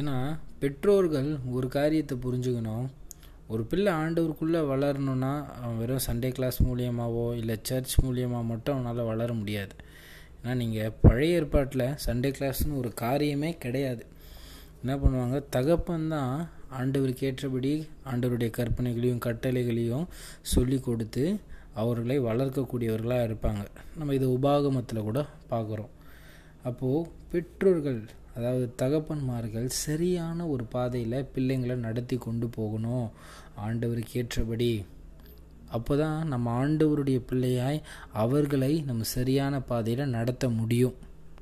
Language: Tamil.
ஏன்னா பெற்றோர்கள் ஒரு காரியத்தை புரிஞ்சுக்கணும். ஒரு பிள்ளை ஆண்டவருக்குள்ளே வளரணும்னா அவன் வெறும் சண்டே கிளாஸ் மூலியமாகவோ இல்லை சர்ச் மூலியமாக மட்டும் அவனால் வளர முடியாது. ஏன்னா நீங்கள் பழைய ஏற்பாட்டில் சண்டே கிளாஸ்னு ஒரு காரியமே கிடையாது. என்ன பண்ணுவாங்க? தகப்பன் தான் ஆண்டவருக்கு ஏற்றபடி ஆண்டவருடைய கற்பனைகளையும் கட்டளைகளையும் சொல்லி கொடுத்து அவர்களை வளர்க்கக்கூடியவர்களாக இருப்பாங்க. நம்ம இது உபாகமத்தில் கூட பார்க்குறோம். அப்போது பெற்றோர்கள் அதாவது தகப்பன்மார்கள் சரியான ஒரு பாதையில் பிள்ளைங்களை நடத்தி கொண்டு போகணும். ஆண்டவருக்கு ஏற்றபடி. அப்போ தான் நம்ம ஆண்டவருடைய பிள்ளையாய் அவர்களை நம்ம சரியான பாதையில் நடத்த முடியும்.